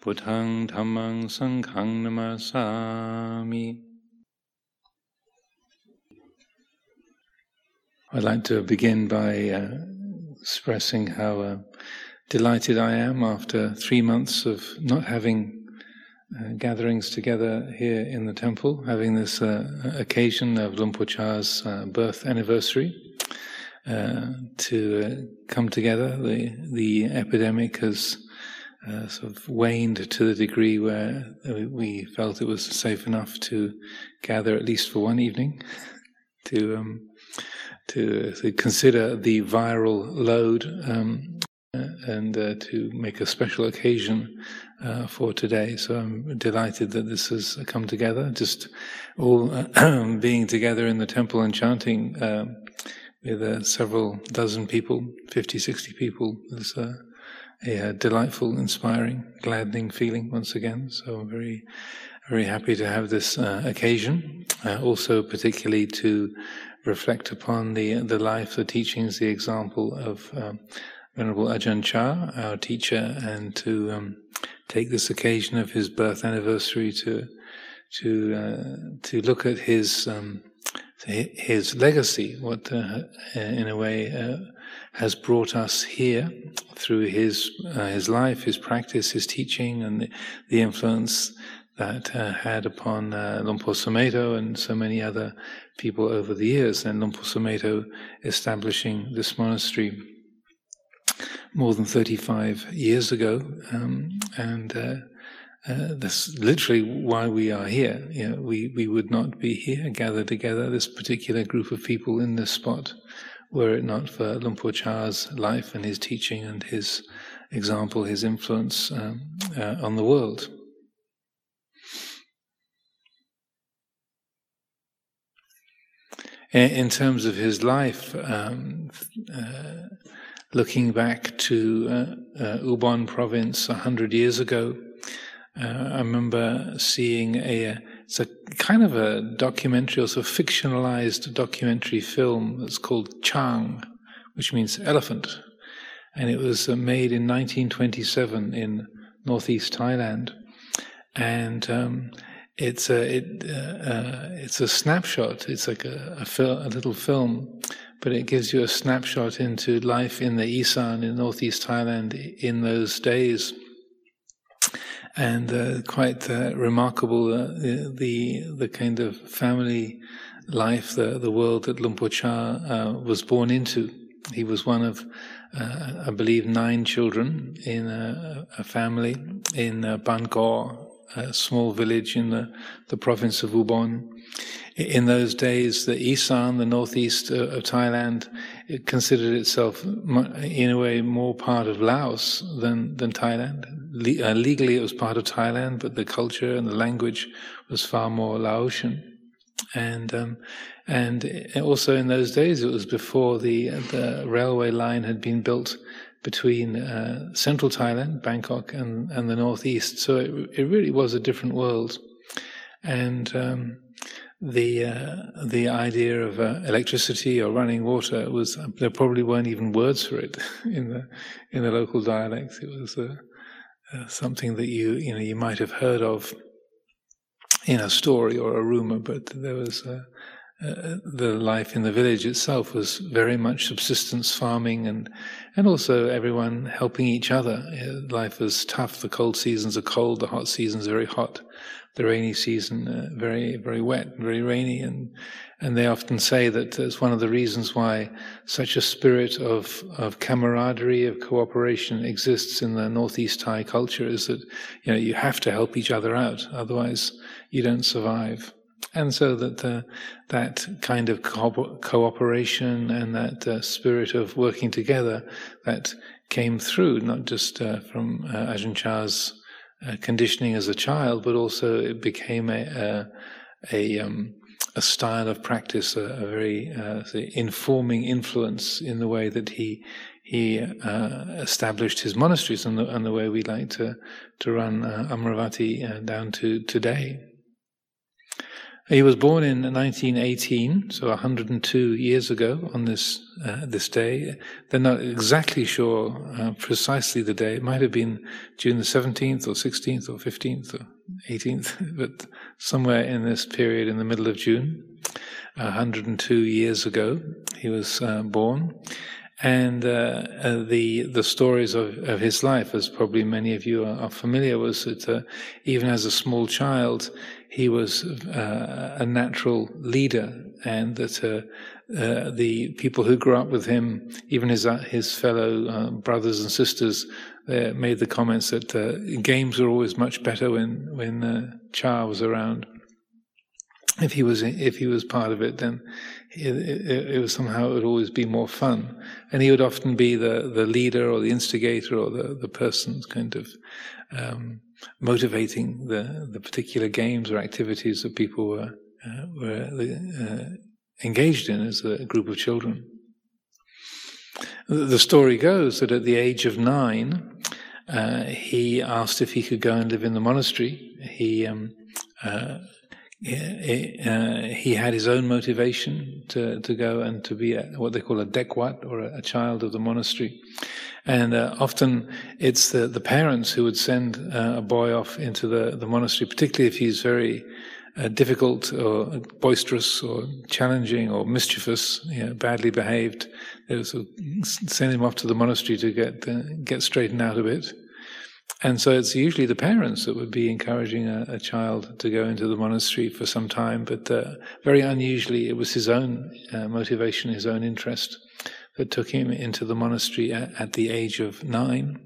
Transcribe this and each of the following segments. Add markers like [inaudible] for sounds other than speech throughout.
Buddhang Dhammang Sanghang Namasami. I'd like to begin by uh, expressing how uh, delighted I am after three months of not having uh, gatherings together here in the temple, having this uh, occasion of Luang Por Chah's uh, birth anniversary. Uh, to come together, the the epidemic has uh, sort of waned to the degree where we felt it was safe enough to gather at least for one evening [laughs] to um, to, to, consider the viral load um, uh, and uh, to make a special occasion uh, for today. So I'm delighted that this has come together. Just all uh, [clears throat] being together in the temple and chanting with uh, several dozen people, 50, 60 people is a delightful, inspiring, gladdening feeling once again. So I'm very, very happy to have this uh, occasion. Uh, also, particularly to reflect upon the the life, the teachings, the example of um, Venerable Ajahn Chah, our teacher, and to um, take this occasion of his birth anniversary to to uh, to look at his um, his legacy, what uh, in a way uh, has brought us here through his uh, his life, his practice, his teaching, and the, the influence that uh, had upon uh, Sumedho and so many other people over the years, and Luang Por Sumedho establishing this monastery more than 35 years ago, um, and uh, uh, that's literally why we are here. You know, we, we would not be here gathered together, this particular group of people in this spot, were it not for Luang Por Chah's life and his teaching and his example, his influence um, uh, on the world. In terms of his life, um, uh, looking back to uh, uh Ubon province a hundred years ago, uh, I remember seeing a it's a kind of a documentary, also fictionalized documentary film that's called Chang, which means elephant. And it was uh, made in 1927 in northeast Thailand. And um, it's a it, uh, uh, it's a snapshot. It's like a, a, fil- a, little film, but it gives you a snapshot into life in the Isan in northeast Thailand in those days and uh, quite uh, remarkable uh, the the kind of family life, the the world that Luang Por Chah uh, was born into. He was one of, uh, I believe, nine children in a, a family in uh, a small village in the, the province of Ubon. In those days, the Isan, the northeast of Thailand, it considered itself in a way more part of Laos than, than Thailand. Le- uh, legally, it was part of Thailand, but the culture and the language was far more Laotian. And um, and also in those days, it was before the the railway line had been built between uh, central Thailand, Bangkok, and, and the northeast. So it, it really was a different world. And um, the uh, the idea of uh, electricity or running water was there probably weren't even words for it [laughs] in the in the local dialects. It was uh, uh, something that you you know you might have heard of in a story or a rumor, but there was uh, uh, the life in the village itself was very much subsistence farming and and also everyone helping each other. Uh, life was tough. The cold seasons are cold. The hot seasons are very hot. The rainy season uh, very very wet, very rainy, and and they often say that it's one of the reasons why such a spirit of of camaraderie of cooperation exists in the northeast Thai culture is that you know you have to help each other out, otherwise you don't survive. And so that uh, that kind of co- cooperation and that uh, spirit of working together that came through, not just uh, from uh, Ajahn Chah's uh, conditioning as a child, but also it became a a, a, um, a style of practice, a, a very uh, informing influence in the way that he he uh, established his monasteries and the, and the way we like to to run uh, Amaravati down to today. He was born in 1918, so 102 years ago on this uh, this day. They're not exactly sure uh, precisely the day. It might have been June the 17th or 16th or 15th or 18th, [laughs] but somewhere in this period in the middle of June, 102 years ago, he was uh, born. And uh, uh, the the stories of, of his life, as probably many of you are, are familiar, was that uh, even as a small child, he was uh, a natural leader, and that uh, uh, the people who grew up with him, even his uh, his fellow uh, brothers and sisters, made the comments that uh, games were always much better when when Cha was around. If he was if he was part of it, then it, it, it, was somehow it would always be more fun, and he would often be the the leader or the instigator or the the person kind of. Um, motivating the, the particular games or activities that people were, uh, were uh, engaged in as a group of children. The story goes that at the age of nine, uh, he asked if he could go and live in the monastery. He um, uh, he, had his own motivation to, to go and to be a, what they call a dekwat or a, a child of the monastery. And uh, often it's the, the parents who would send uh, a boy off into the, the monastery, particularly if he's very uh, difficult or boisterous or challenging or mischievous, you know, badly behaved. They would sort of send him off to the monastery to get uh, get straightened out a bit. And so it's usually the parents that would be encouraging a, a child to go into the monastery for some time, but uh, very unusually it was his own uh, motivation, his own interest that took him into the monastery at, at the age of nine.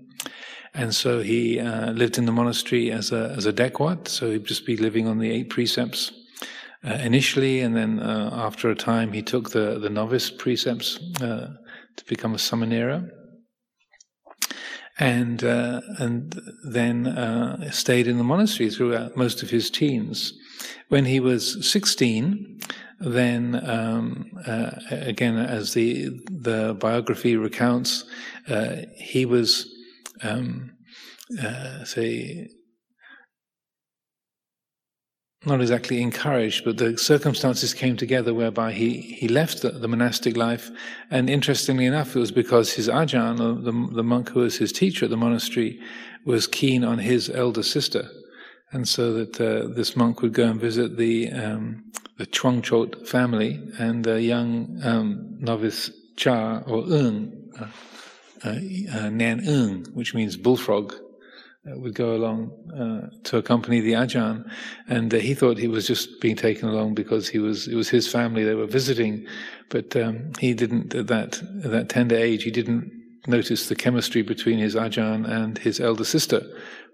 And so he uh, lived in the monastery as a, as a dekwat, so he'd just be living on the eight precepts uh, initially, and then uh, after a time he took the, the novice precepts uh, to become a samanera. And uh, and then uh, stayed in the monastery throughout most of his teens. When he was sixteen, then um, uh, again, as the the biography recounts, uh, he was um, uh, say not exactly encouraged, but the circumstances came together whereby he, he left the, the, monastic life. And interestingly enough, it was because his ajahn, the, the monk who was his teacher at the monastery, was keen on his elder sister. And so that uh, this monk would go and visit the um, the family, and the young um, novice Cha or Ung, uh, uh, which means bullfrog, would go along uh, to accompany the Ajahn, and uh, he thought he was just being taken along because he was it was his family they were visiting, but um, he didn't at that at that tender age he didn't notice the chemistry between his Ajahn and his elder sister.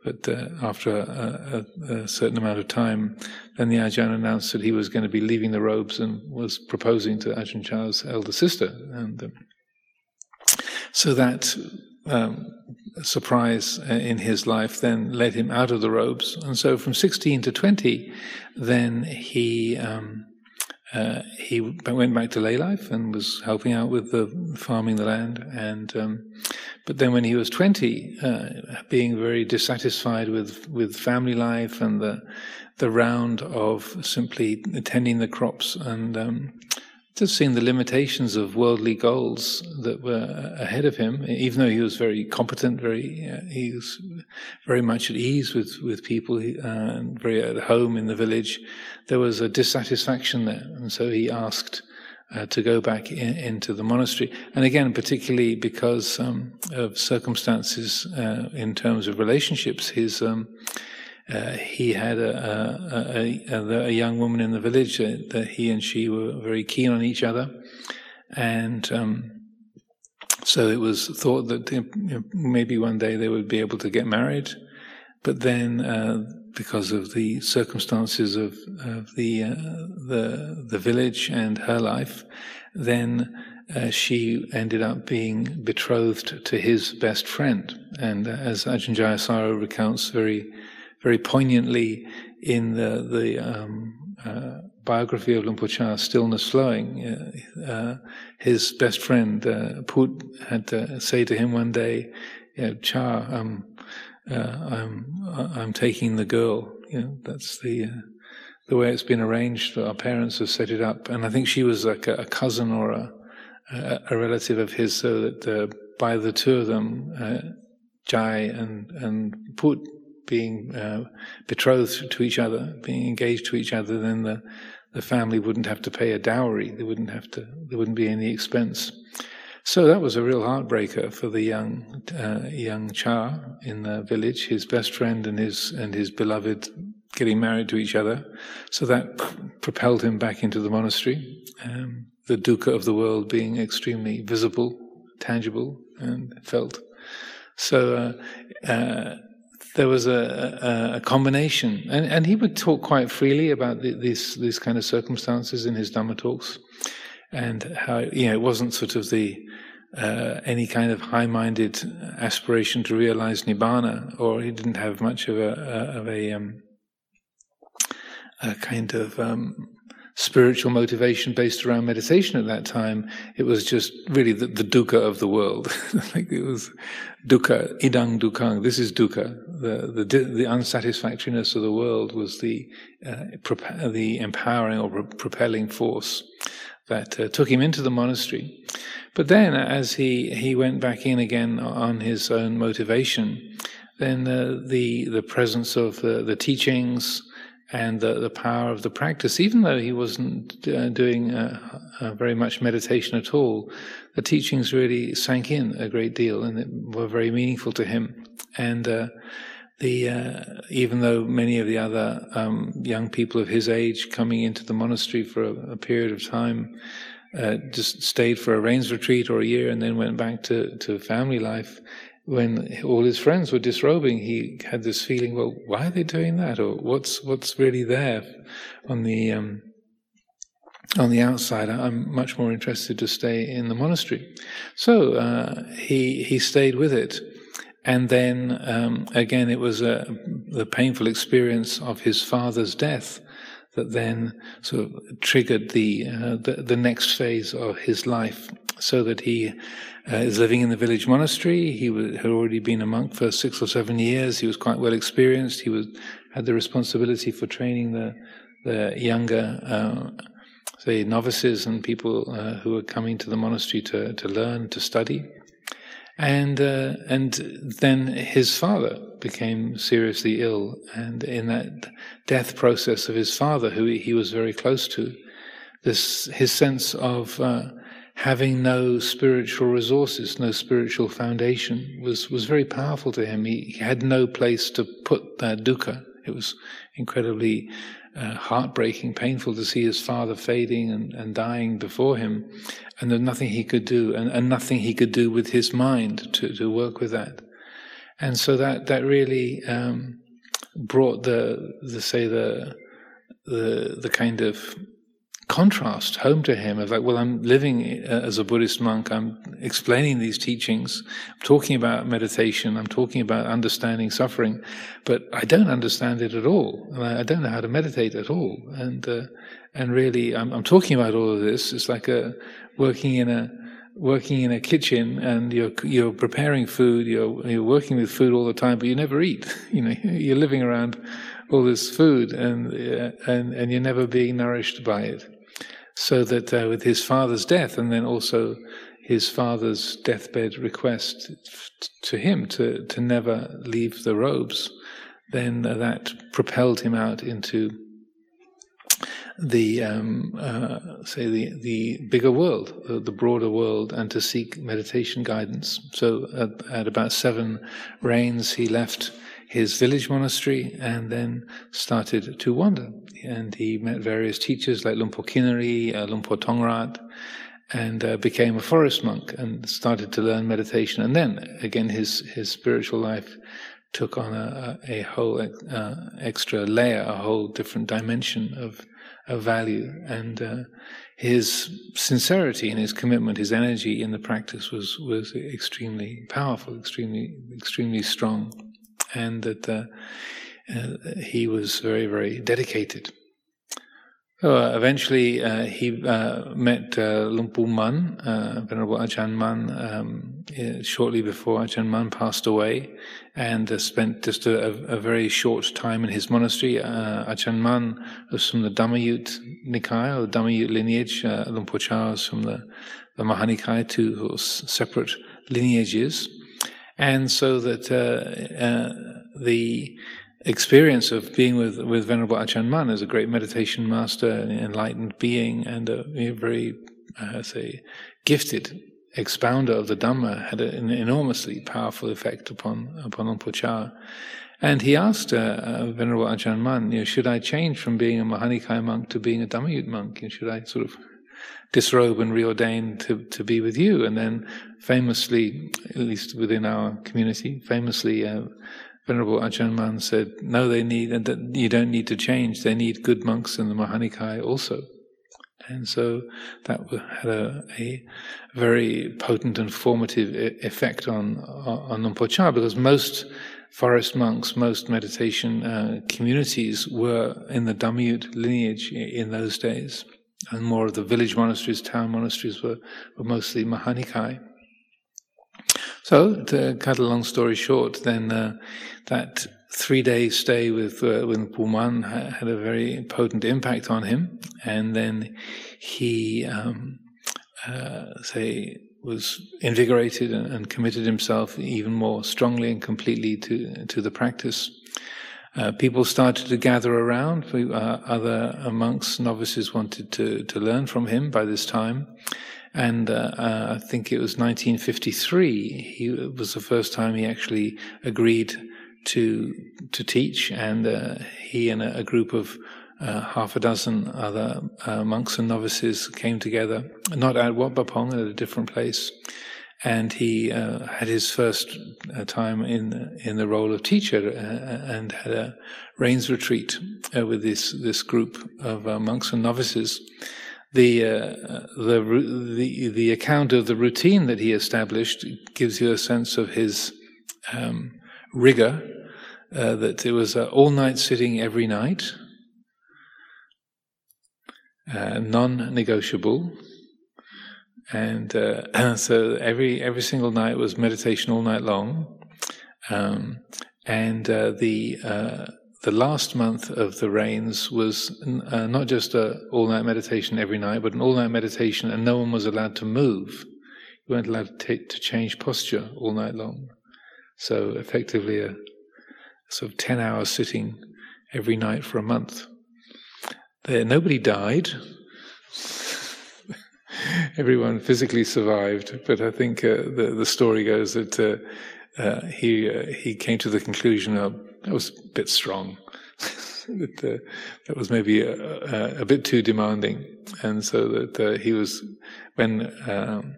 But uh, after a, a, a, certain amount of time, then the Ajahn announced that he was going to be leaving the robes and was proposing to Ajahn Chah's elder sister. And um, so that um, surprise uh, in his life then led him out of the robes. And so from 16 to 20, then he. Um, uh, he went back to lay life and was helping out with the farming the land. And um, but then when he was twenty, uh, being very dissatisfied with with family life and the the round of simply attending the crops and um, just seeing the limitations of worldly goals that were ahead of him. Even though he was very competent, very uh, he was very much at ease with with people, uh, and very at home in the village. There was a dissatisfaction there, and so he asked. Uh, to go back in, into the monastery, and again, particularly because um, of circumstances uh, in terms of relationships, his um, uh, he had a, a, a, a, young woman in the village that, that, he and she were very keen on each other, and um, so it was thought that maybe one day they would be able to get married. But then, uh, because of the circumstances of, of the uh, the the village and her life, then uh, she ended up being betrothed to his best friend. And uh, as Ajahn recounts very very poignantly in the, the um, uh, biography of Luang Por Chah, Stillness Flowing. Uh, uh, his best friend, uh, Put, had to say to him one day, you know, Cha, um, uh, I'm, I'm taking the girl. You know, that's the, uh, the way it's been arranged. Our parents have set it up. And I think she was like a, a cousin or a, a, a, relative of his, so that by the two of them, Jai and, and Put being uh, betrothed to each other, being engaged to each other, then the, the family wouldn't have to pay a dowry. They wouldn't have to. There wouldn't be any expense. So that was a real heartbreaker for the young uh, young Cha in the village. His best friend and his and his beloved getting married to each other. So that propelled him back into the monastery. Um, the dukkha of the world being extremely visible, tangible, and felt. So. Uh, uh, there was a, a, a, combination, and, and he would talk quite freely about the, these these kind of circumstances in his Dhamma talks, and how you know it wasn't sort of the uh, any kind of high-minded aspiration to realize nibbana, or he didn't have much of a, of a, um, a kind of um, spiritual motivation based around meditation at that time. It was just really the, the dukkha of the world. [laughs] like it was dukkha, idang dukkhang. This is dukkha. The, the, the unsatisfactoriness of the world was the, uh, the empowering or propelling force that uh, took him into the monastery. But then, as he, he went back in again on his own motivation, then uh, the the presence of the teachings, and the, the power of the practice, even though he wasn't uh, doing uh, uh, very much meditation at all, the teachings really sank in a great deal and were very meaningful to him. And uh, the uh, even though many of the other um, young people of his age coming into the monastery for a, a period of time uh, just stayed for a rains retreat or a year and then went back to, to family life, when all his friends were disrobing, he had this feeling, well, why are they doing that? Or what's, what's really there on the, um, on the outside? I'm much more interested to stay in the monastery. So, uh, he, he stayed with it. And then, um, again, it was a, the painful experience of his father's death that then sort of triggered the, uh, the, the next phase of his life so that he uh, is living in the village monastery. He had already been a monk for six or seven years. He was quite well experienced. He was had the responsibility for training the the younger, uh, say, novices and people uh, who were coming to the monastery to to learn to study. And uh, and then his father became seriously ill, and in that death process of his father, who he was very close to, this his sense of uh, having no spiritual resources, no spiritual foundation was, was very powerful to him. He, he had no place to put that dukkha. It was incredibly uh, heartbreaking, painful to see his father fading and, and dying before him, and there's nothing he could do, and, and nothing he could do with his mind to, to work with that. And so that that really um, brought the the say the the the kind of contrast home to him of like, well, I'm living uh, as a Buddhist monk, I'm explaining these teachings, I'm talking about meditation, I'm talking about understanding suffering, but I don't understand it at all. and I don't know how to meditate at all. And, uh, and really, I'm, I'm, talking about all of this. It's like a, working in a, working in a kitchen and you're, you're preparing food, you're, you're working with food all the time, but you never eat. [laughs] You know, [laughs] you're living around all this food and, uh, and, and you're never being nourished by it. So that uh, with his father's death, and then also his father's deathbed request to him to, to never leave the robes, then uh, that propelled him out into the um, uh, say the the bigger world, the, the, broader world, and to seek meditation guidance. So at, at, about seven reigns, he left his village monastery and then started to wander. And he met various teachers like Luang Por Kinari, uh, Luang Por Tongrat, and uh, became a forest monk and started to learn meditation. And then again, his his spiritual life took on a, a, whole uh, extra layer, a whole different dimension of of value. And uh, his sincerity and his commitment, his energy in the practice was was extremely powerful, extremely extremely strong, and that uh, uh, he was very very dedicated. Uh, eventually, uh, he met Lumpur Man, Venerable Ajahn Mun, um, shortly before Ajahn Mun passed away, and spent just a, a, very short time in his monastery. Uh, Ajahn Mun was from the Dhammayut Nikaya, or the Dhammayut lineage. Uh, Luang Por Chah was from the, the Mahanikaya, two separate lineages. And so that the experience of being with, with Venerable Ajahn Mun as a great meditation master, an enlightened being, and a, very, uh, say, gifted expounder of the Dhamma had an enormously powerful effect upon upon Luang Por. And he asked uh, uh, Venerable Ajahn Mun, you know, should I change from being a Mahanikaya monk to being a Dhammayut monk? And should I sort of disrobe and reordain to, to be with you? And then famously, at least within our community, famously, uh, Venerable Ajahn Mun said, no, they need, and that you don't need to change. They need good monks in the Mahanikai also. And so that had a, a very potent and formative effect on, on Luang Por Chah because most forest monks, most meditation uh, communities were in the Dhammayut lineage in those days. And more of the village monasteries, town monasteries were, were mostly Mahanikai. So, to cut a long story short, then uh, that three day stay with uh, with Puman had a very potent impact on him, and then he um, uh, say was invigorated and, and, committed himself even more strongly and completely to to the practice. Uh, people started to gather around. Uh, other monks, novices wanted to, to learn from him by this time. And uh, uh, I think it was 1953. He it was the first time he actually agreed to to teach, and uh, he and a, a group of half a dozen other monks and novices came together, not at Wat Pah Pong, at a different place, and he uh, had his first time in in the role of teacher and had a rains retreat with this this group of monks and novices. The, uh, the, the, the account of the routine that he established gives you a sense of his um, rigor, uh, that it was uh, all night sitting every night, uh, And uh, [clears throat] so every, every single night was meditation all night long. Um, and uh, the the last month of the rains was uh, not just a all-night meditation every night, but an all-night meditation, and no one was allowed to move. You weren't allowed to, to change posture all night long. So effectively, a sort of ten hours sitting every night for a month. There, nobody died. Everyone physically survived, but I think uh, the the story goes that. Uh, uh, he uh, he came to the conclusion of that was a bit strong. [laughs] that uh, that was maybe a, a, a, bit too demanding, and so that he was when um,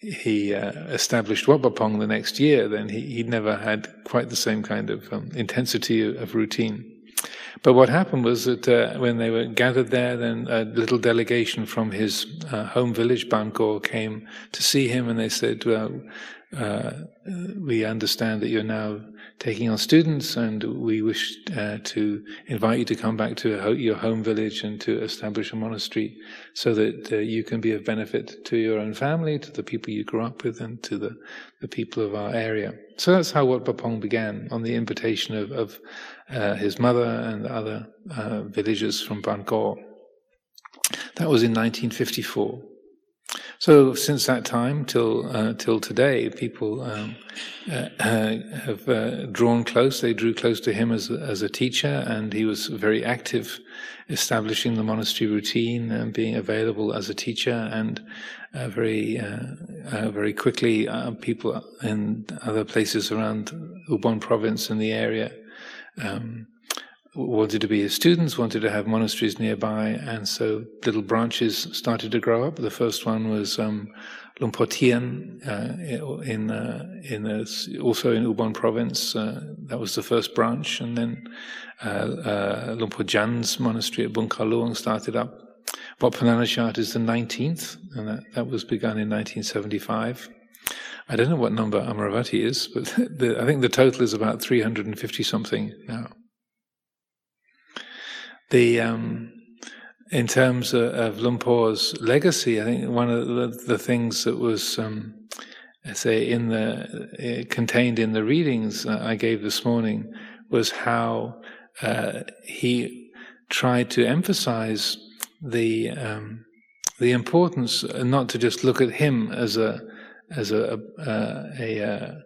he uh, established Wat Pah Pong the next year. Then he he never had quite the same kind of um, intensity of, of, routine. But what happened was that uh, when they were gathered there, then a little delegation from his uh, home village, Bahn Gor, came to see him, and they said, "Well, uh, we understand that you're now taking on students, and we wish uh, to invite you to come back to your home village and to establish a monastery so that uh, you can be of benefit to your own family, to the people you grew up with, and to the, the people of our area. So that's how Wat Pah Pong began, on the invitation of, of uh, his mother and other uh, villagers from Bahn Gor. That was in 1954. So since that time till uh, till today, people um, uh, uh, have uh, drawn close. They drew close to him as as a teacher, and he was very active, establishing the monastery routine and being available as a teacher. And uh, very very quickly, people in other places around Ubon province and the area. Um, wanted to be his students, wanted to have monasteries nearby, and so little branches started to grow up. The first one was um, Luang Por Tien uh, in uh, in also in Ubon province. Uh, that was the first branch, and then uh, uh, Luang Por Jan's monastery at Bungkaluang started up. Wat Pah Nanachat is the 19th, and that, that was begun in 1975. I don't know what number Amaravati is, but [laughs] the, I think the total is about 350 something now. The um, in terms of, of Luang Por's legacy, I think one of the, the things that was, um, say, in the uh, contained in the readings I gave this morning was how uh, he tried to emphasize the um, the importance, not to just look at him as a as a a, a,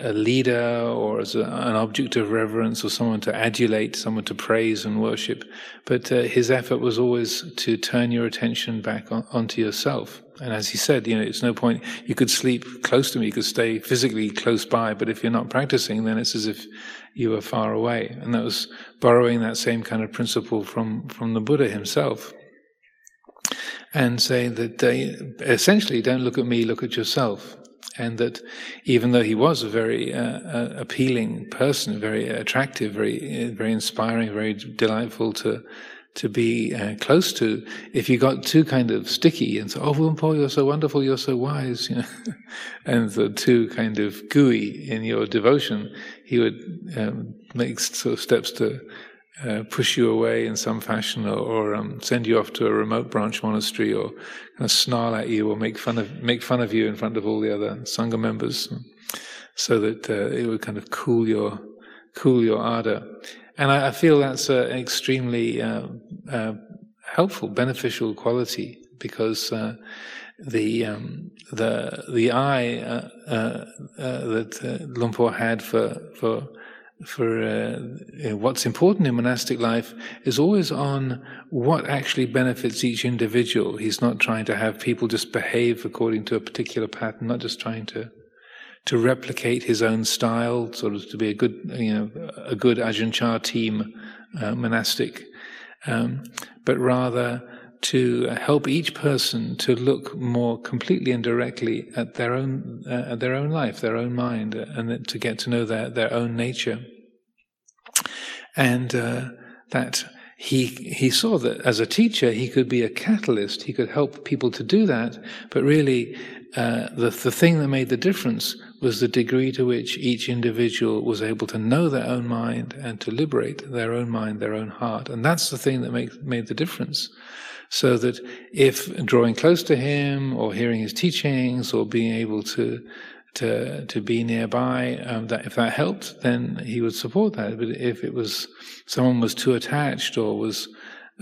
a leader or as a, an object of reverence or someone to adulate, someone to praise and worship. But uh, his effort was always to turn your attention back on, onto yourself. And as he said, you know, it's no point, you could sleep close to me, you could stay physically close by, but if you're not practicing, then it's as if you were far away. And that was borrowing that same kind of principle from, from the Buddha himself. And saying that they essentially, don't look at me, look at yourself. And that even though he was a very uh, uh, appealing person, very attractive, very uh, very inspiring, very delightful to to be uh, close to, if you got too kind of sticky and say, "Oh, Luang Por, you're so wonderful, you're so wise," [laughs] you know, and the too kind of gooey in your devotion, he would um, make sort of steps to uh, push you away in some fashion or, or um, send you off to a remote branch monastery or kind of snarl at you or make fun of make fun of you in front of all the other sangha members so that uh, it would kind of cool your cool your ardor. And I, I feel that's an extremely uh, uh, helpful beneficial quality because uh, the um, the the eye that Luang Por had for for for uh, what's important in monastic life is always on what actually benefits each individual. He's not trying to have people just behave according to a particular pattern, not just trying to to replicate his own style, sort of to be a good, you know, a good Ajahn Chah team uh, monastic, um, but rather to help each person to look more completely and directly at their own uh, at their own life, their own mind, uh, and to get to know their their own nature. And uh, that he he saw that as a teacher he could be a catalyst. He could help people to do that. But really, uh, the the thing that made the difference was the degree to which each individual was able to know their own mind and to liberate their own mind, their own heart. And that's the thing that make, made the difference. So that if drawing close to him or hearing his teachings or being able to to to be nearby, um, that if that helped, then he would support that. But if it was someone was too attached or was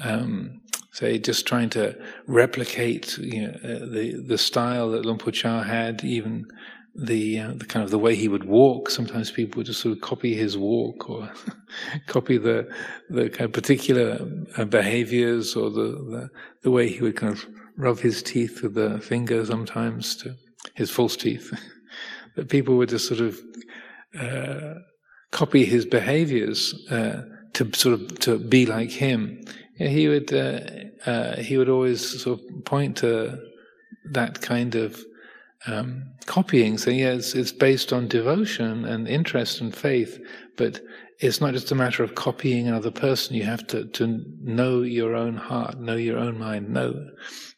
um, say just trying to replicate you know, uh, the the style that Luang Por Chah had, even the, uh, the kind of the way he would walk. Sometimes people would just sort of copy his walk or [laughs] copy the the kind of particular uh, behaviors or the, the, the way he would kind of rub his teeth with the finger sometimes to his false teeth. [laughs] that people would just sort of uh, copy his behaviors uh, to sort of to be like him. He would uh, uh, he would always sort of point to that kind of um, copying, saying, yeah, it's, it's based on devotion and interest and faith, but it's not just a matter of copying another person. You have to, to know your own heart, know your own mind, know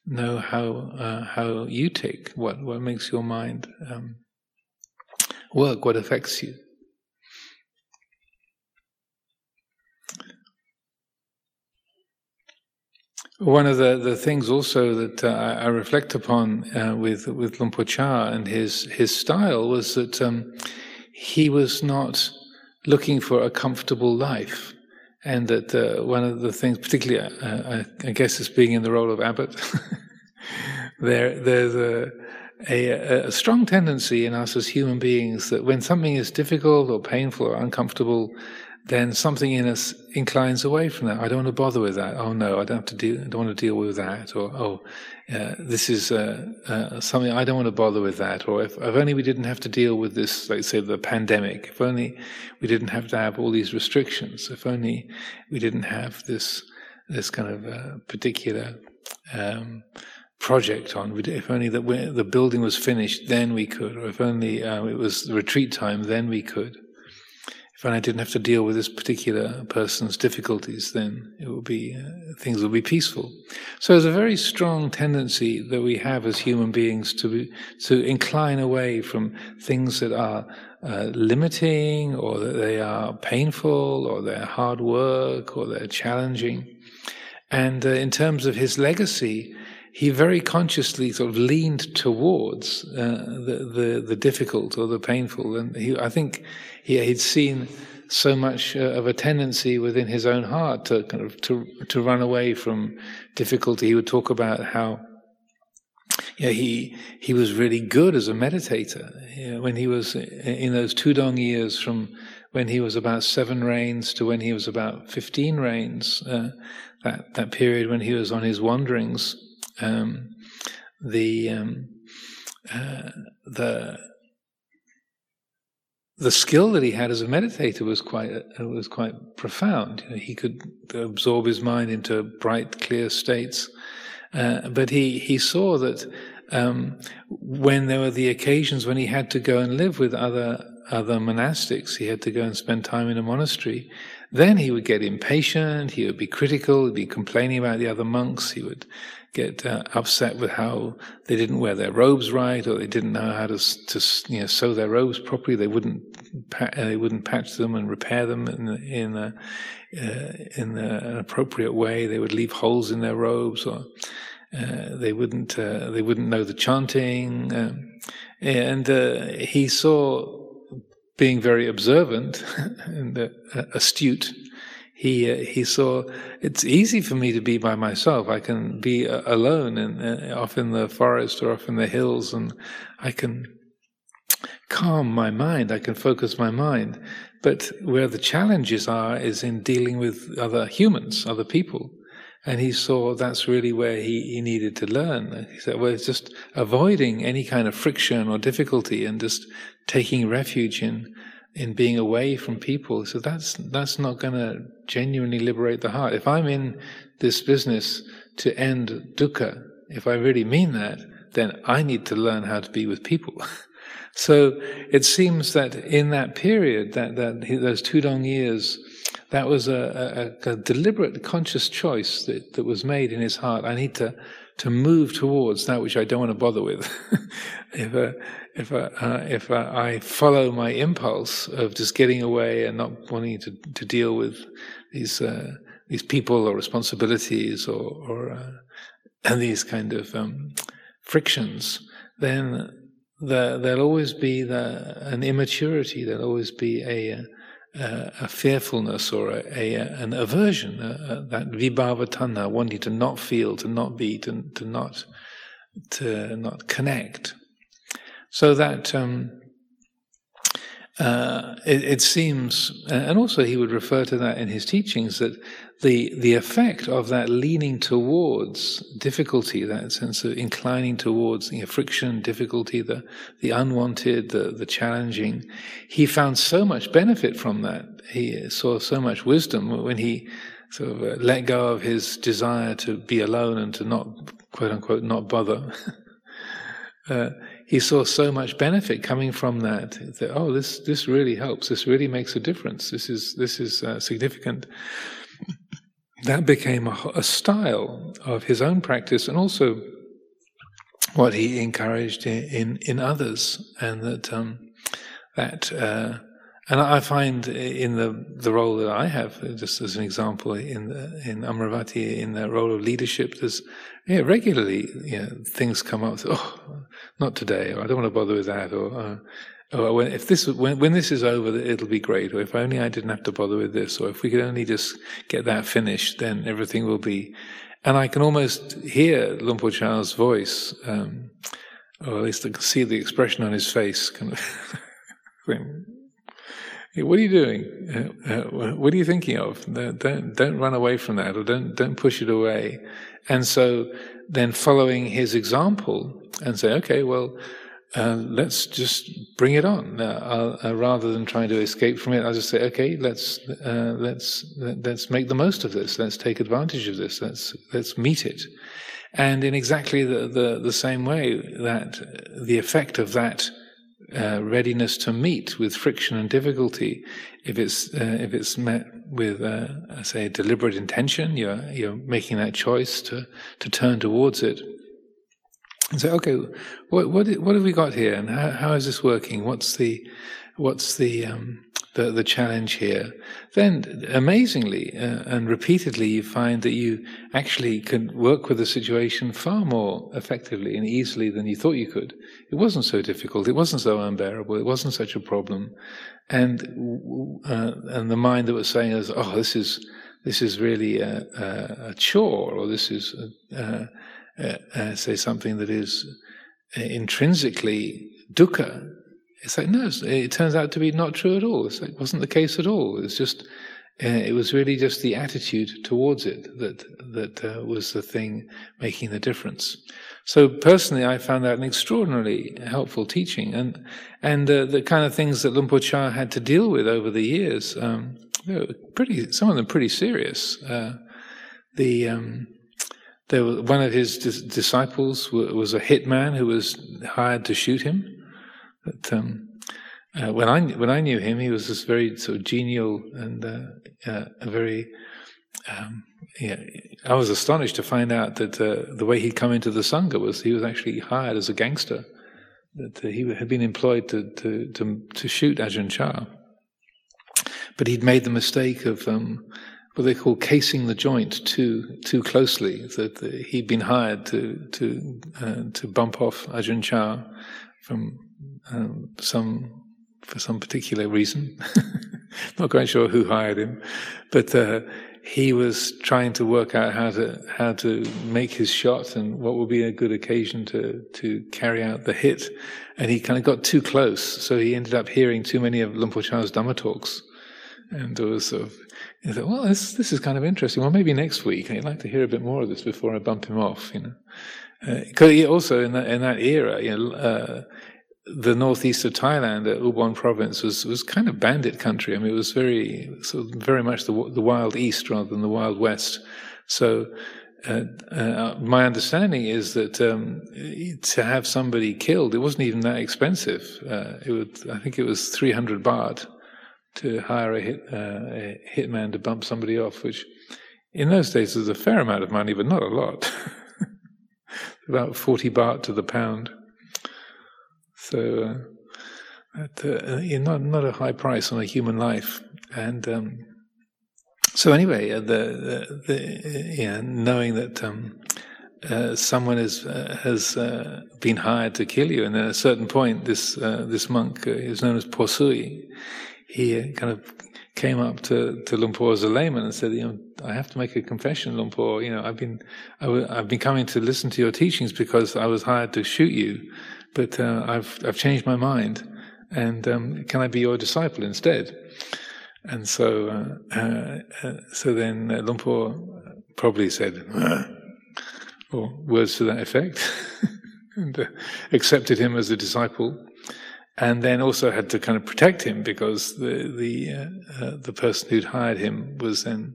know how uh, how you tick, what what makes your mind um, work, what affects you. One of the, the things also that uh, I reflect upon uh, with with Luang Por Chah and his his style was that um, he was not looking for a comfortable life. and that uh, one of the things, particularly, uh, I, I, guess, is being in the role of abbot. [laughs] there, there's a, a, a, strong tendency in us as human beings that when something is difficult or painful or uncomfortable, then something in us inclines away from that. I don't want to bother with that. Oh no, I don't have to deal. I don't want to deal with that. Or oh, uh, this is uh, uh, something I don't want to bother with that. Or if, if, only we didn't have to deal with this, like say the pandemic. If only we didn't have to have all these restrictions. If only we didn't have this this kind of uh, particular. Um, project on. If only that the building was finished, then we could. Or if only uh, it was retreat time, then we could if I didn't have to deal with this particular person's difficulties, then it would be uh, things would be peaceful. So there's a very strong tendency that we have as human beings to be, to incline away from things that are uh, limiting, or that they are painful, or they're hard work, or they're challenging. And uh, in terms of his legacy, he very consciously sort of leaned towards uh, the, the, the difficult or the painful, and he, I think he, he'd seen so much uh, of a tendency within his own heart to kind of to to run away from difficulty. He would talk about how know, he he was really good as a meditator when he was in those Tudong years from when he was about seven rains to when he was about fifteen rains. Uh, that that period when he was on his wanderings um, the um, uh, the the skill that he had as a meditator was quite uh, was quite profound. You know, he could absorb his mind into bright, clear states, uh, but he he saw that um, when there were the occasions when he had to go and live with other other monastics, he had to go and spend time in a monastery. Then he would get impatient. He would be critical. He'd be complaining about the other monks. He would get uh, upset with how they didn't wear their robes right, or they didn't know how to, to you know, sew their robes properly. They wouldn't pa- they wouldn't patch them and repair them in in a, uh, in a, an appropriate way. They would leave holes in their robes, or uh, they wouldn't uh, they wouldn't know the chanting. Um, and uh, he saw being very observant [laughs] and uh, astute he he saw it's easy for me to be by myself. I can be alone and off in the forest or off in the hills, and I can calm my mind. I can focus my mind. But where the challenges are is in dealing with other humans, other people. And he saw that's really where he, he needed to learn. He said, well, it's just avoiding any kind of friction or difficulty and just taking refuge in in being away from people. So that's that's not going to genuinely liberate the heart. If I'm in this business to end dukkha, if I really mean that, then I need to learn how to be with people. [laughs] so it seems that in that period, that that those Tudong years, that was a, a, a deliberate, conscious choice that, that was made in his heart. I need to to move towards that which I don't want to bother with. [laughs] if uh, if, uh, uh, if uh, I follow my impulse of just getting away and not wanting to, to deal with these uh, these people or responsibilities or, or uh, these kind of um, frictions, then the, there'll always be the, an immaturity. There'll always be a uh, a fearfulness or a, a an aversion, uh, that vibhava wanting to not feel, to not be, to, to not to not connect. So that um, uh, it, it, seems, and also he would refer to that in his teachings, that the the effect of that leaning towards difficulty, that sense of inclining towards you know, friction, difficulty, the the unwanted, the the challenging, he found so much benefit from that. He saw so much wisdom when he sort of uh, let go of his desire to be alone and to not quote unquote not bother. [laughs] uh, he saw so much benefit coming from that. that oh, this this really helps. This really makes a difference. This is this is uh, significant. [laughs] That became a, a, style of his own practice, and also what he encouraged in in, in others, and that um, that. Uh, and I find in the the role that I have, just as an example, in in Amaravati, in the role of leadership, there's yeah, regularly you know, things come up. Oh, not today, or I don't want to bother with that, or uh, oh, when, if this when, when this is over, it'll be great. Or if only I didn't have to bother with this. Or if we could only just get that finished, then everything will be. And I can almost hear Luang Por Chah's voice, um, or at least I can see the expression on his face. Kind of [laughs] hey, what are you doing? Uh, uh, what are you thinking of? Don't don't run away from that, or don't don't push it away. And so then following his example and say, okay, well, uh, let's just bring it on. Uh, uh, rather than trying to escape from it, I'll just say, okay, let's uh, let's let's make the most of this. Let's take advantage of this. Let's let's meet it. And in exactly the, the, the same way, that the effect of that uh, readiness to meet with friction and difficulty, if it's uh, if it's met with, uh, say, deliberate intention, you're you're making that choice to to turn towards it and say, okay, what what what have we got here, and how, how is this working? What's the what's the um, the, the challenge here? Then, amazingly uh, and repeatedly, you find that you actually can work with the situation far more effectively and easily than you thought you could. It wasn't so difficult. It wasn't so unbearable. It wasn't such a problem, and uh, and the mind that was saying, "Is oh, this is." This is really a, a, a chore, or this is a, uh, uh, say something that is uh, intrinsically dukkha, it's like no, it turns out to be not true at all. It's like, it wasn't the case at all. It's just uh, it was really just the attitude towards it that that uh, was the thing making the difference. So personally, I found that an extraordinarily helpful teaching, and and uh, the kind of things that Luang Por Chah had to deal with over the years, um, pretty some of them pretty serious. Uh, the um, there was, one of his dis- disciples was a hitman who was hired to shoot him. But um, uh, when I when I knew him, he was this very sort of genial and uh, uh, a very. Um, yeah, I was astonished to find out that uh, the way he'd come into the sangha was he was actually hired as a gangster. That uh, he had been employed to to to, to shoot Ajahn Chah, but he'd made the mistake of. Um, what they call casing the joint too too closely. That he'd been hired to to uh, to bump off Ajahn Chah from um, some for some particular reason. [laughs] Not quite sure who hired him, but uh, he was trying to work out how to how to make his shot and what would be a good occasion to to carry out the hit. And he kind of got too close, so he ended up hearing too many of Luang Por Chah's Dhamma talks, and there was sort of he thought, well, this, this is kind of interesting. Well, maybe next week. I'd like to hear a bit more of this before I bump him off, you know. Because uh, also in that, in that era, you know, uh, the northeast of Thailand, Ubon province, was, was kind of bandit country. I mean, it was very, of very much the, the wild east rather than the wild west. So, uh, uh, my understanding is that um, to have somebody killed, it wasn't even that expensive. Uh, it would, I think it was 300 baht to hire a, hit, uh, a hitman to bump somebody off, which in those days was a fair amount of money, but not a lot. [laughs] About 40 baht to the pound. So, uh, uh, not, not a high price on a human life. And um, so, anyway, uh, the, the, the yeah, knowing that um, uh, someone is, uh, has been hired to kill you, and at a certain point, this this monk uh, is known as Posui he kind of came up to, to Luang Por as a layman and said, you know, I have to make a confession, Luang Por. You know, I've been, i w- I've been coming to listen to your teachings because I was hired to shoot you, but uh, I've, I've changed my mind, and um, can I be your disciple instead? And so, uh, uh, so then Por probably said, or words to that effect, [laughs] and uh, accepted him as a disciple and then also had to kind of protect him because the the uh, uh, the person who'd hired him was then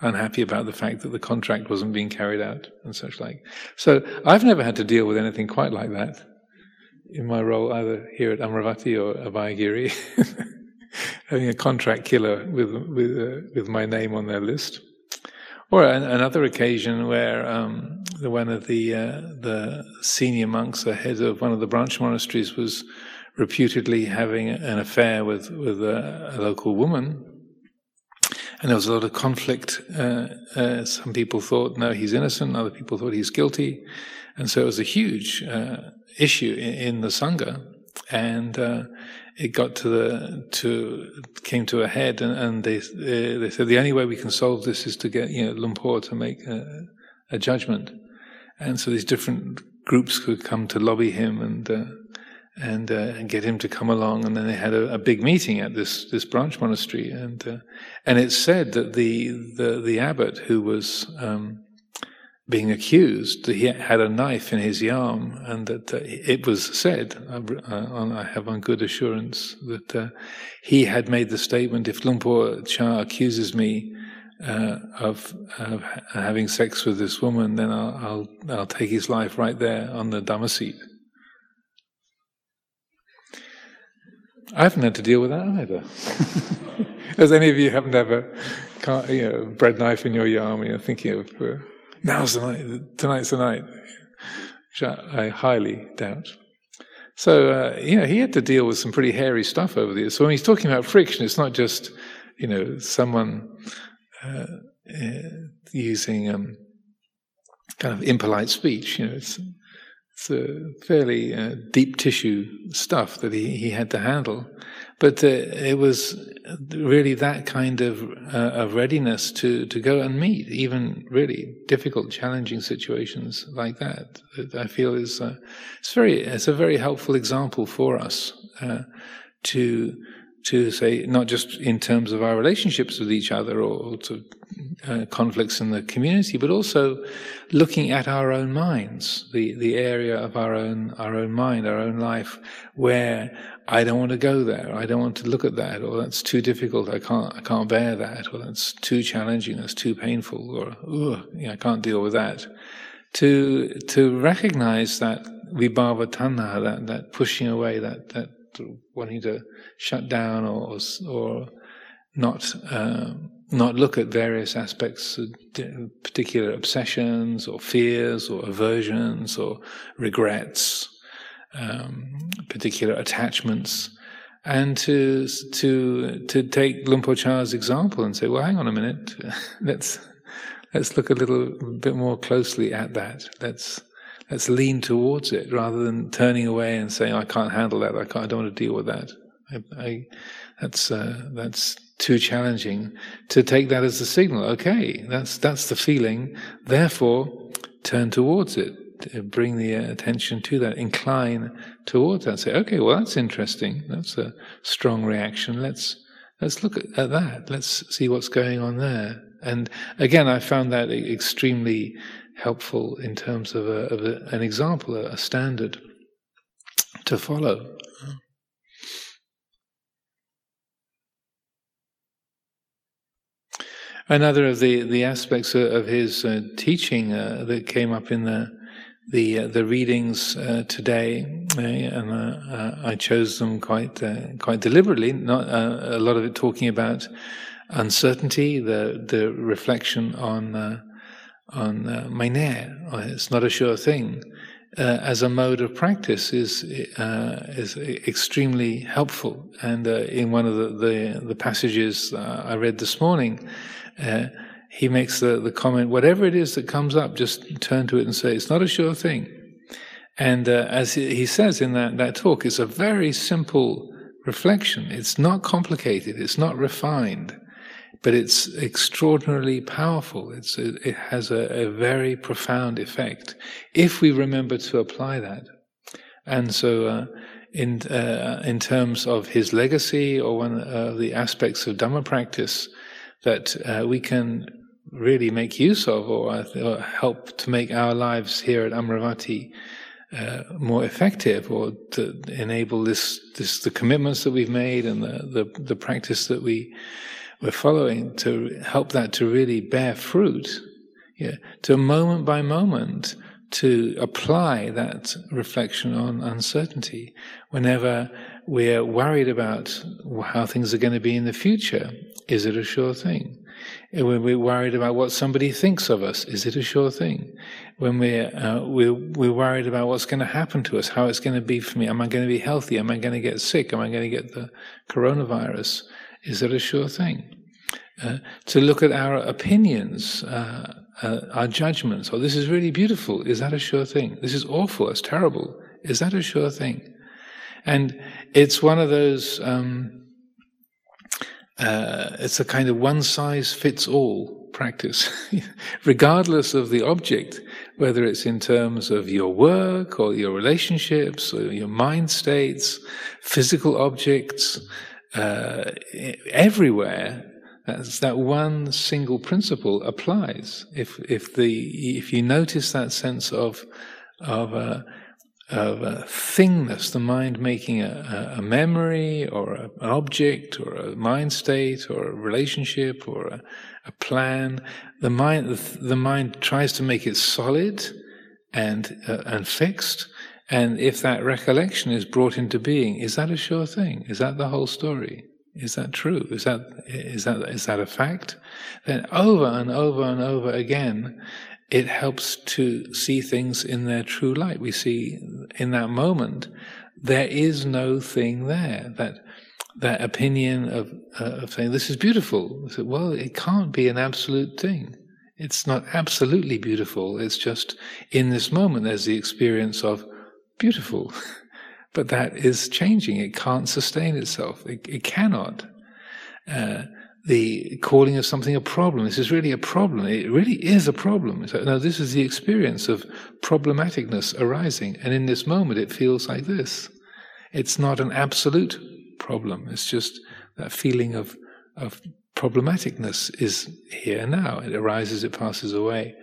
unhappy about the fact that the contract wasn't being carried out and such like. So I've never had to deal with anything quite like that in my role either here at Amaravati or Abhayagiri, [laughs] having a contract killer with with uh, with my name on their list. Or an, another occasion where um, one of the uh, the senior monks, the head of one of the branch monasteries, was reputedly having an affair with, with a, a local woman. And there was a lot of conflict. Uh, uh, some people thought, no, he's innocent. Other people thought he's guilty. And so it was a huge uh, issue in, in, the Sangha. and uh, it got to the to came to a head, and, and they they said the only way we can solve this is to get you know Luang Por to make a, a judgment, and so these different groups could come to lobby him and. Uh, and, uh, and get him to come along. And then they had a, a big meeting at this this branch monastery, and uh, and it's said that the the the abbot who was um, being accused, that he had a knife in his arm, and that uh, it was said, uh, I have on good assurance, that uh, he had made the statement, if Luang Chah accuses me uh, of, of, having sex with this woman, then I'll, I'll, I'll take his life right there on the Dhamma seat. I haven't had to deal with that either. [laughs] As any of you haven't ever, you know, bread knife in your arm, you're thinking of uh, now's the night, tonight's the night, which I, I highly doubt. So, uh, he had to deal with some pretty hairy stuff over the years. So when he's talking about friction, it's not just, you know, someone uh, uh, using um, kind of impolite speech. You know, it's it's a fairly uh, deep tissue stuff that he, he had to handle. But uh, it was really that kind of, uh, of readiness to, to go and meet even really difficult, challenging situations like that. that I feel is uh, it's very it's a very helpful example for us uh, to to say not just in terms of our relationships with each other or, or to uh, conflicts in the community, but also looking at our own minds, the, the area of our own, our own mind, our own life, where I don't want to go there, I don't want to look at that, or that's too difficult, I can't, I can't bear that, or that's too challenging, that's too painful, or, ugh, I can't deal with that. To, to recognize that vibhava tanha, that, that pushing away, that, that wanting to shut down or, or not, um, not look at various aspects particular obsessions or fears or aversions or regrets, um, particular attachments, and to to to take Luang Por Chah's example and say, well, hang on a minute, [laughs] let's let's look a little bit more closely at that. Let's let's lean towards it rather than turning away and saying, I can't handle that. I, can't, I don't want to deal with that. I, I, that's uh, that's too challenging to take that as a signal. Okay, that's that's the feeling. Therefore, turn towards it. Bring the attention to that. Incline towards that. Say, okay, well, that's interesting. That's a strong reaction. Let's let's look at, at that. Let's see what's going on there. And again, I found that extremely helpful in terms of, a, of a, an example, a, a standard to follow. Another of the, the aspects of his uh, teaching uh, that came up in the the uh, the readings uh, today, uh, and uh, I chose them quite quite deliberately. Not a lot of it talking about uncertainty, the the reflection on on uh. It's not a sure thing. Uh, as a mode of practice is uh, is extremely helpful. And uh, in one of the the, the passages uh, I read this morning, uh, he makes the, the comment: whatever it is that comes up, just turn to it and say, "It's not a sure thing." And uh, as he says in that that talk, it's a very simple reflection. It's not complicated. It's not refined but it's extraordinarily powerful. It's, it has a, a, very profound effect if we remember to apply that. And so, uh, in uh, in terms of his legacy or one of the aspects of Dhamma practice that uh, we can really make use of or, or, help to make our lives here at Amaravati uh, more effective or to enable this, this the commitments that we've made and the, the, the practice that we we're following to help that to really bear fruit, yeah, to moment by moment to apply that reflection on uncertainty whenever we're worried about how things are going to be in the future. Is it a sure thing? When we're worried about what somebody thinks of us, is it a sure thing? When we're, uh, we're, we're worried about what's going to happen to us, how it's going to be for me, am I going to be healthy? Am I going to get sick? Am I going to get the coronavirus? Is it a sure thing? Uh, to look at our opinions, uh, uh, our judgments. Oh, this is really beautiful. Is that a sure thing? This is awful. It's terrible. Is that a sure thing? And it's one of those, um, uh, it's a kind of one size fits all practice, [laughs] regardless of the object, whether it's in terms of your work or your relationships or your mind states, physical objects, uh, everywhere. That's, that one single principle applies. If if the if you notice that sense of of uh, of a thingness, the mind making a, a memory or a, an object or a mind state or a relationship or a, a plan. The mind, the, the, mind tries to make it solid and uh, and fixed. And if that recollection is brought into being, is that a sure thing? Is that the whole story? Is that true? Is that is that is that a fact? Then over and over and over again, it helps to see things in their true light. We see in that moment there is no thing there. That that opinion of uh, of saying this is beautiful. Say, well, it can't be an absolute thing. It's not absolutely beautiful. It's just in this moment there's the experience of beautiful, [laughs] but that is changing. It can't sustain itself. It, it cannot. Uh, the calling of something a problem. This is really a problem. It really is a problem. So, no, this is the experience of problematicness arising. And in this moment, it feels like this. It's not an absolute problem. It's just that feeling of, of problematicness is here now. It arises, it passes away.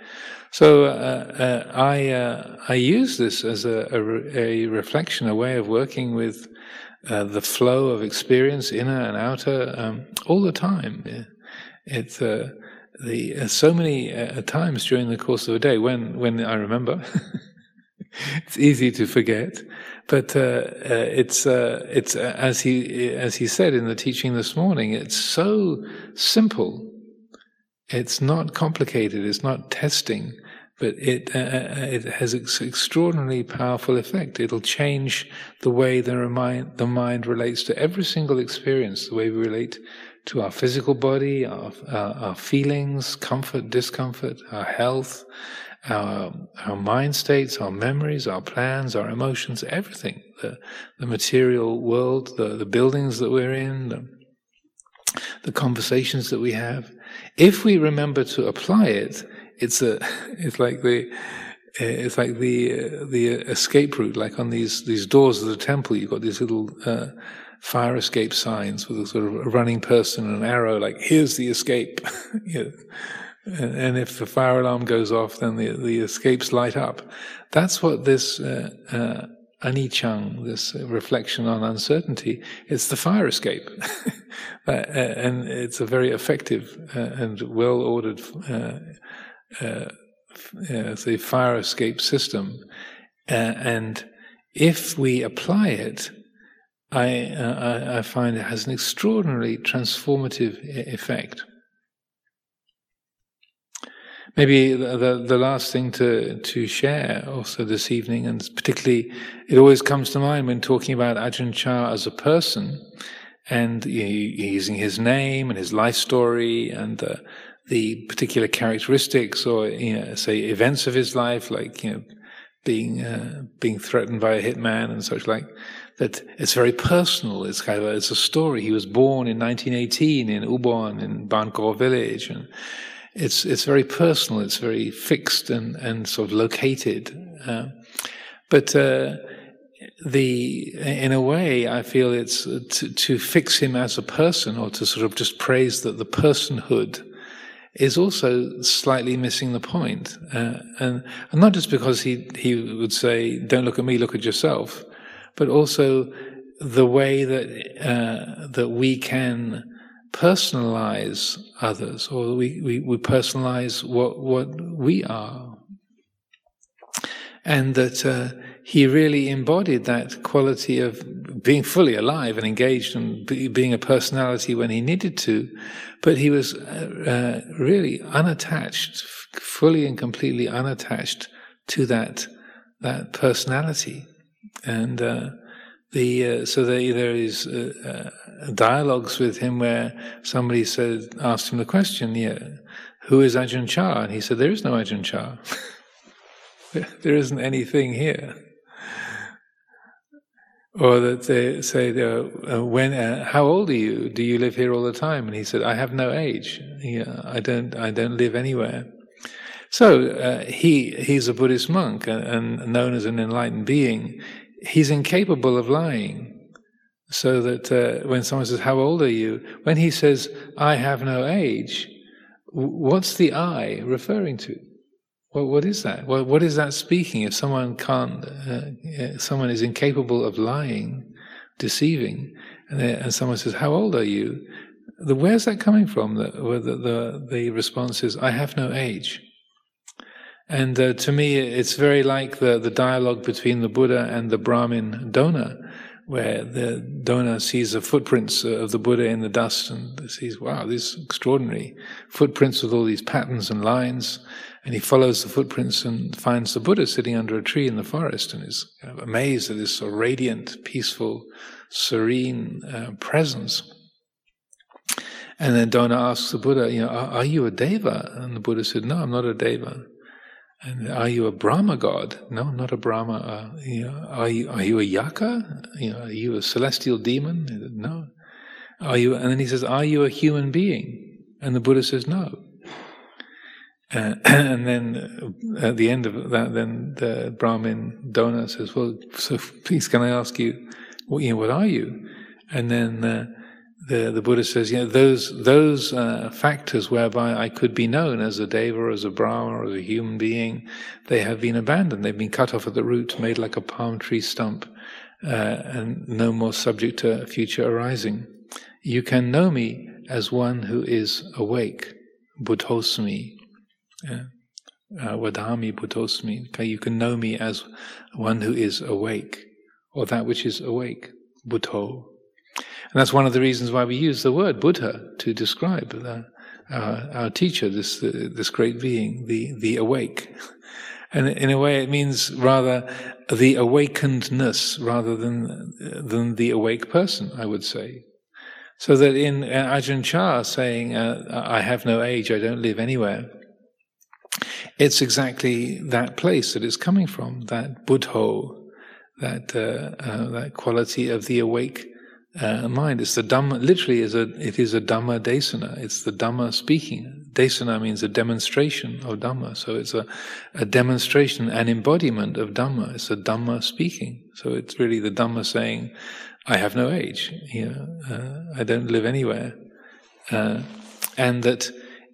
So uh, uh, I uh, I use this as a, a, a reflection, a way of working with uh, the flow of experience, inner and outer, um, all the time. It's uh, the uh, so many uh, times during the course of a day when when I remember. [laughs] it's easy to forget, but uh, it's it's as he as he said in the teaching this morning. It's so simple. It's not complicated. It's not testing but it uh, uh it has an extraordinarily powerful effect. It'll change the way the mind the mind relates to every single experience, the way we relate to our physical body, our, our, our feelings, comfort, discomfort, our health, our our mind states, our memories, our plans, our emotions, everything. The the material world, the the buildings that we're in, the, the conversations that we have. If we remember to apply it, it's a it's like the it's like the uh, the escape route like on these these doors of the temple you've got these little uh, fire escape signs with a sort of a running person and an arrow like here's the escape. [laughs] And, and, if the fire alarm goes off then the the escapes light up. That's what this uh, uh, anicang, this reflection on uncertainty, it's the fire escape. [laughs] Uh, and it's a very effective uh, and well ordered uh, uh, the fire escape system. Uh, and if we apply it, I, uh, I find it has an extraordinarily transformative effect. Maybe the, the, the, last thing to, to share also this evening, and particularly it always comes to mind when talking about Ajahn Chah as a person and using his name and his life story and uh, the particular characteristics or you know, say events of his life, like you know, being uh, being threatened by a hitman and such like. That it's very personal. It's kind of a, it's a story. He was born in 1918 in Ubon in Bahn Gor village, and it's it's very personal. It's very fixed and and sort of located. Uh, but uh, the in a way, I feel it's to, to fix him as a person, or to sort of just praise that the personhood is also slightly missing the point. Uh, and, and not just because he, he would say, don't look at me, look at yourself, but also the way that, uh, that we can personalize others or we, we, we personalize what, what we are. And that, uh, he really embodied that quality of being fully alive and engaged and be, being a personality when he needed to, but he was uh, uh, really unattached, fully and completely unattached to that that personality, and uh, the uh, so there, there is uh, uh, dialogues with him where somebody said asked him the question, yeah, who is Ajahn Chah? And he said, there is no Ajahn Chah. [laughs] there isn't anything here. Or that they say, uh, when, uh, how old are you? Do you live here all the time? And he said, I have no age. Yeah, I don't, I don't live anywhere. So uh, he he's a Buddhist monk and, and, known as an enlightened being. He's incapable of lying. So that uh, when someone says, "How old are you?" when he says, "I have no age," what's the "I" referring to? Well, what is that? Well, what is that speaking? If someone can't, uh, someone is incapable of lying, deceiving, and, and someone says, "How old are you?" The, where's that coming from? The, the, the, the response is, "I have no age." And uh, to me, it's very like the, the dialogue between the Buddha and the Brahmin Dona, where the Dona sees the footprints of the Buddha in the dust and sees, wow, these extraordinary footprints with all these patterns and lines. And he follows the footprints and finds the Buddha sitting under a tree in the forest and is kind of amazed at this sort of radiant, peaceful, serene uh, presence. And then Dona asks the Buddha, you know, are, are you a deva? And the Buddha said, no, I'm not a deva. And are you a Brahma god? No, I'm not a Brahma. Uh, you know, are you are you a yakkha? You know, are you a celestial demon? No. Are you? And then he says, "Are you a human being?" And the Buddha says, "No." Uh, [clears throat] and then uh, at the end of that, then the Brahmin Dona says, "Well, so please, can I ask you, what, you know, what are you?" And then uh, the, the Buddha says, you know, those, those uh, factors whereby I could be known as a deva, as a brahma, or as a human being, they have been abandoned. They've been cut off at the root, made like a palm tree stump, uh, and no more subject to future arising. You can know me as one who is awake, buddhosmi. Uh, vadami. Okay, you can know me as one who is awake, or that which is awake, buddho. And that's one of the reasons why we use the word Buddha to describe the, our, our, teacher, this, uh, this great being, the, the awake. And in a way, it means rather the awakenedness rather than, than the awake person, I would say. So that in uh, Ajahn Chah saying, uh, I have no age, I don't live anywhere, it's exactly that place that it's coming from, that buddho, that, uh, uh, that quality of the awake uh, mind. It's the Dhamma, literally is a, it is a Dhamma Desana. It's the Dhamma speaking. Desana means a demonstration of Dhamma. So it's a, a demonstration, an embodiment of Dhamma. It's a Dhamma speaking. So it's really the Dhamma saying, I have no age. You know, uh, I don't live anywhere. Uh, and that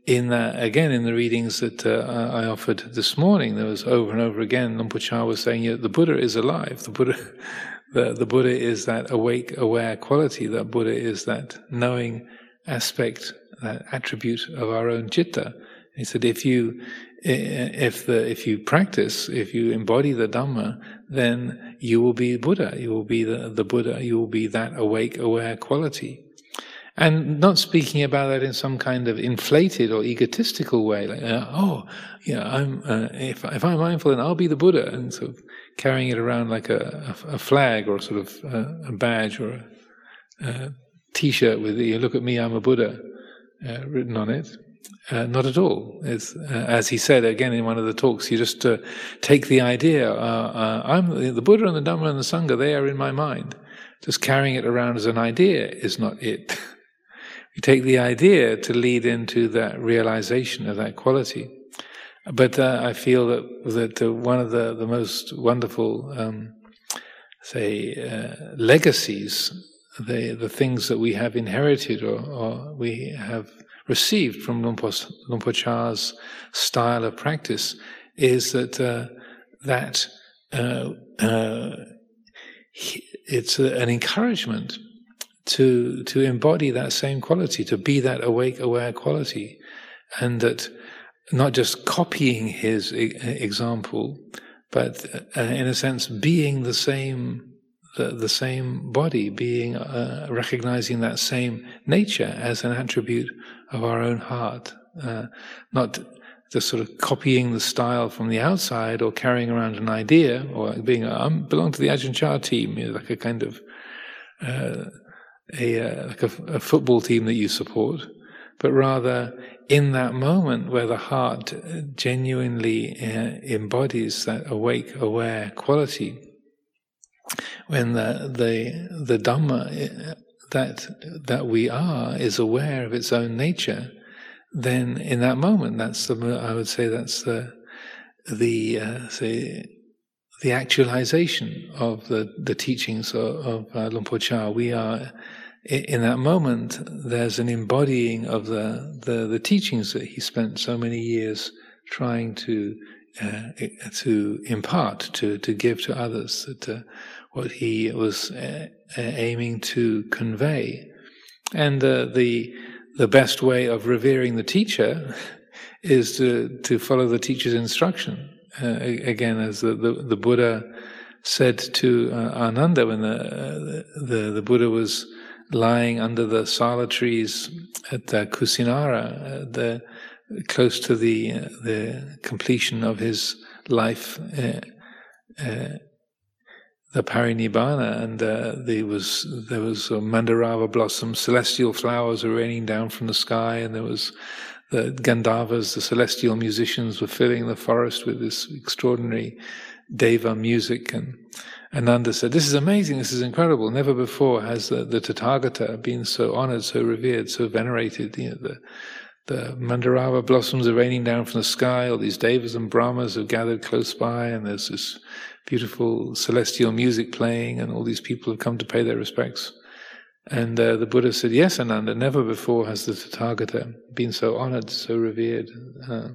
in that, again, in the readings that uh, I offered this morning, there was over and over again, Por was saying, the Buddha is alive. The Buddha, [laughs] the, the Buddha is that awake, aware quality. That Buddha is that knowing aspect, that attribute of our own citta. He said, if you, if the, if you practice, if you embody the Dhamma, then you will be Buddha. You will be the, the Buddha. You will be that awake, aware quality. And not speaking about that in some kind of inflated or egotistical way, like, uh, oh, yeah, I'm, uh, if, if I'm mindful, then I'll be the Buddha. And sort of carrying it around like a, a, a flag or sort of a, uh, a badge or a, a t-shirt with you look at me, I'm a Buddha uh, written on it. Uh, not at all. Uh, as he said again in one of the talks, you just take the idea. I'm the Buddha and the Dhamma and the Sangha. They are in my mind. Just carrying it around as an idea is not it. [laughs] you take the idea to lead into that realization of that quality. But uh, I feel that that uh, one of the the most wonderful, um, say, uh, legacies, the the things that we have inherited or, or we have received from Luang Por Chah's style of practice, is that uh, that uh, uh, it's an encouragement to to embody that same quality, to be that awake, aware quality, and that not just copying his example, but uh, in a sense being the same, the, the same body, being uh, recognizing that same nature as an attribute of our own heart, uh, not just sort of copying the style from the outside or carrying around an idea or being I belong to the Ajahn Chah team, you know, like a kind of uh, a uh, like a, a football team that you support, but rather in that moment where the heart genuinely uh, embodies that awake, aware quality, when the the the Dhamma that that we are is aware of its own nature, then in that moment, that's the I would say that's the the uh, say the actualization of the the teachings of, of uh, Chah. We are in that moment. There's an embodying of the the, the teachings that he spent so many years trying to uh, to impart, to to give to others. That uh, what he was uh, aiming to convey, and the the best way of revering the teacher [laughs] is to to follow the teacher's instruction. Uh, again, as the, the, the Buddha said to uh, Ananda when the, the the Buddha was lying under the sala trees at uh, Kusinara, the close to the the completion of his life uh, uh, the parinibbana, and uh, there was there was a mandarava blossoms, celestial flowers were raining down from the sky, and there was the Gandharvas, the celestial musicians, were filling the forest with this extraordinary deva music. And Ananda said, "This is amazing. This is incredible. Never before has the, the Tathagata been so honored, so revered, so venerated. You know, the the mandarava blossoms are raining down from the sky. All these devas and brahmas have gathered close by, and there's this beautiful celestial music playing, and all these people have come to pay their respects. And uh, the Buddha said, Yes, Ananda, never before has the Tathagata been so honored, so revered, uh,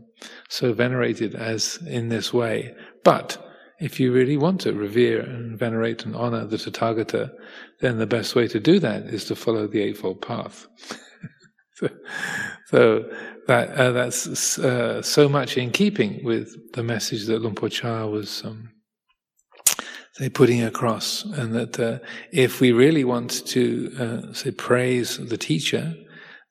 so venerated as in this way. But if you really want to revere and venerate and honor the Tathagata, then the best way to do that is to follow the Eightfold Path. [laughs] so, that uh, that's uh, so much in keeping with the message that Luang Por Chah was um, say putting across, and that uh, if we really want to uh, say praise the teacher,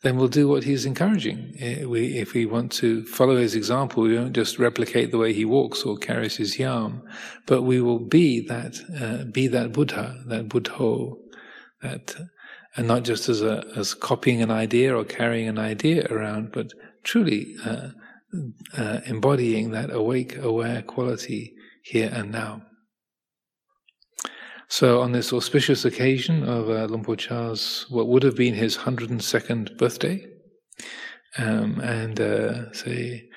then we'll do what he's encouraging. If we, if we want to follow his example, we won't just replicate the way he walks or carries his yam, but we will be that uh, be that Buddha, that Buddho, that and not just as a as copying an idea or carrying an idea around, but truly uh, uh, embodying that awake, aware quality here and now. So, on this auspicious occasion of uh, Luang Por Chah's, what would have been his 102nd birthday, um, and uh, say,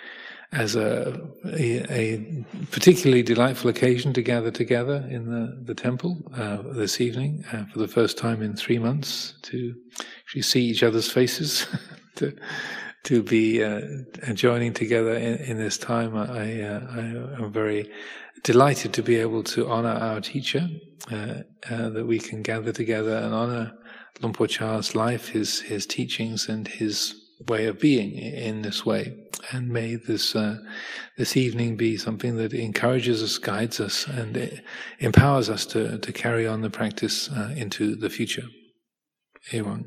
as a, a, a, particularly delightful occasion to gather together in the, the temple uh, this evening uh, for the first time in three months to actually see each other's faces, [laughs] to, to be uh, joining together in, in, this time. I, uh, I am very delighted to be able to honor our teacher, uh, uh, that we can gather together and honor Luang Por Chah's life, his, his teachings, and his way of being in this way. And may this uh, this evening be something that encourages us, guides us, and empowers us to, to carry on the practice uh, into the future. Evam.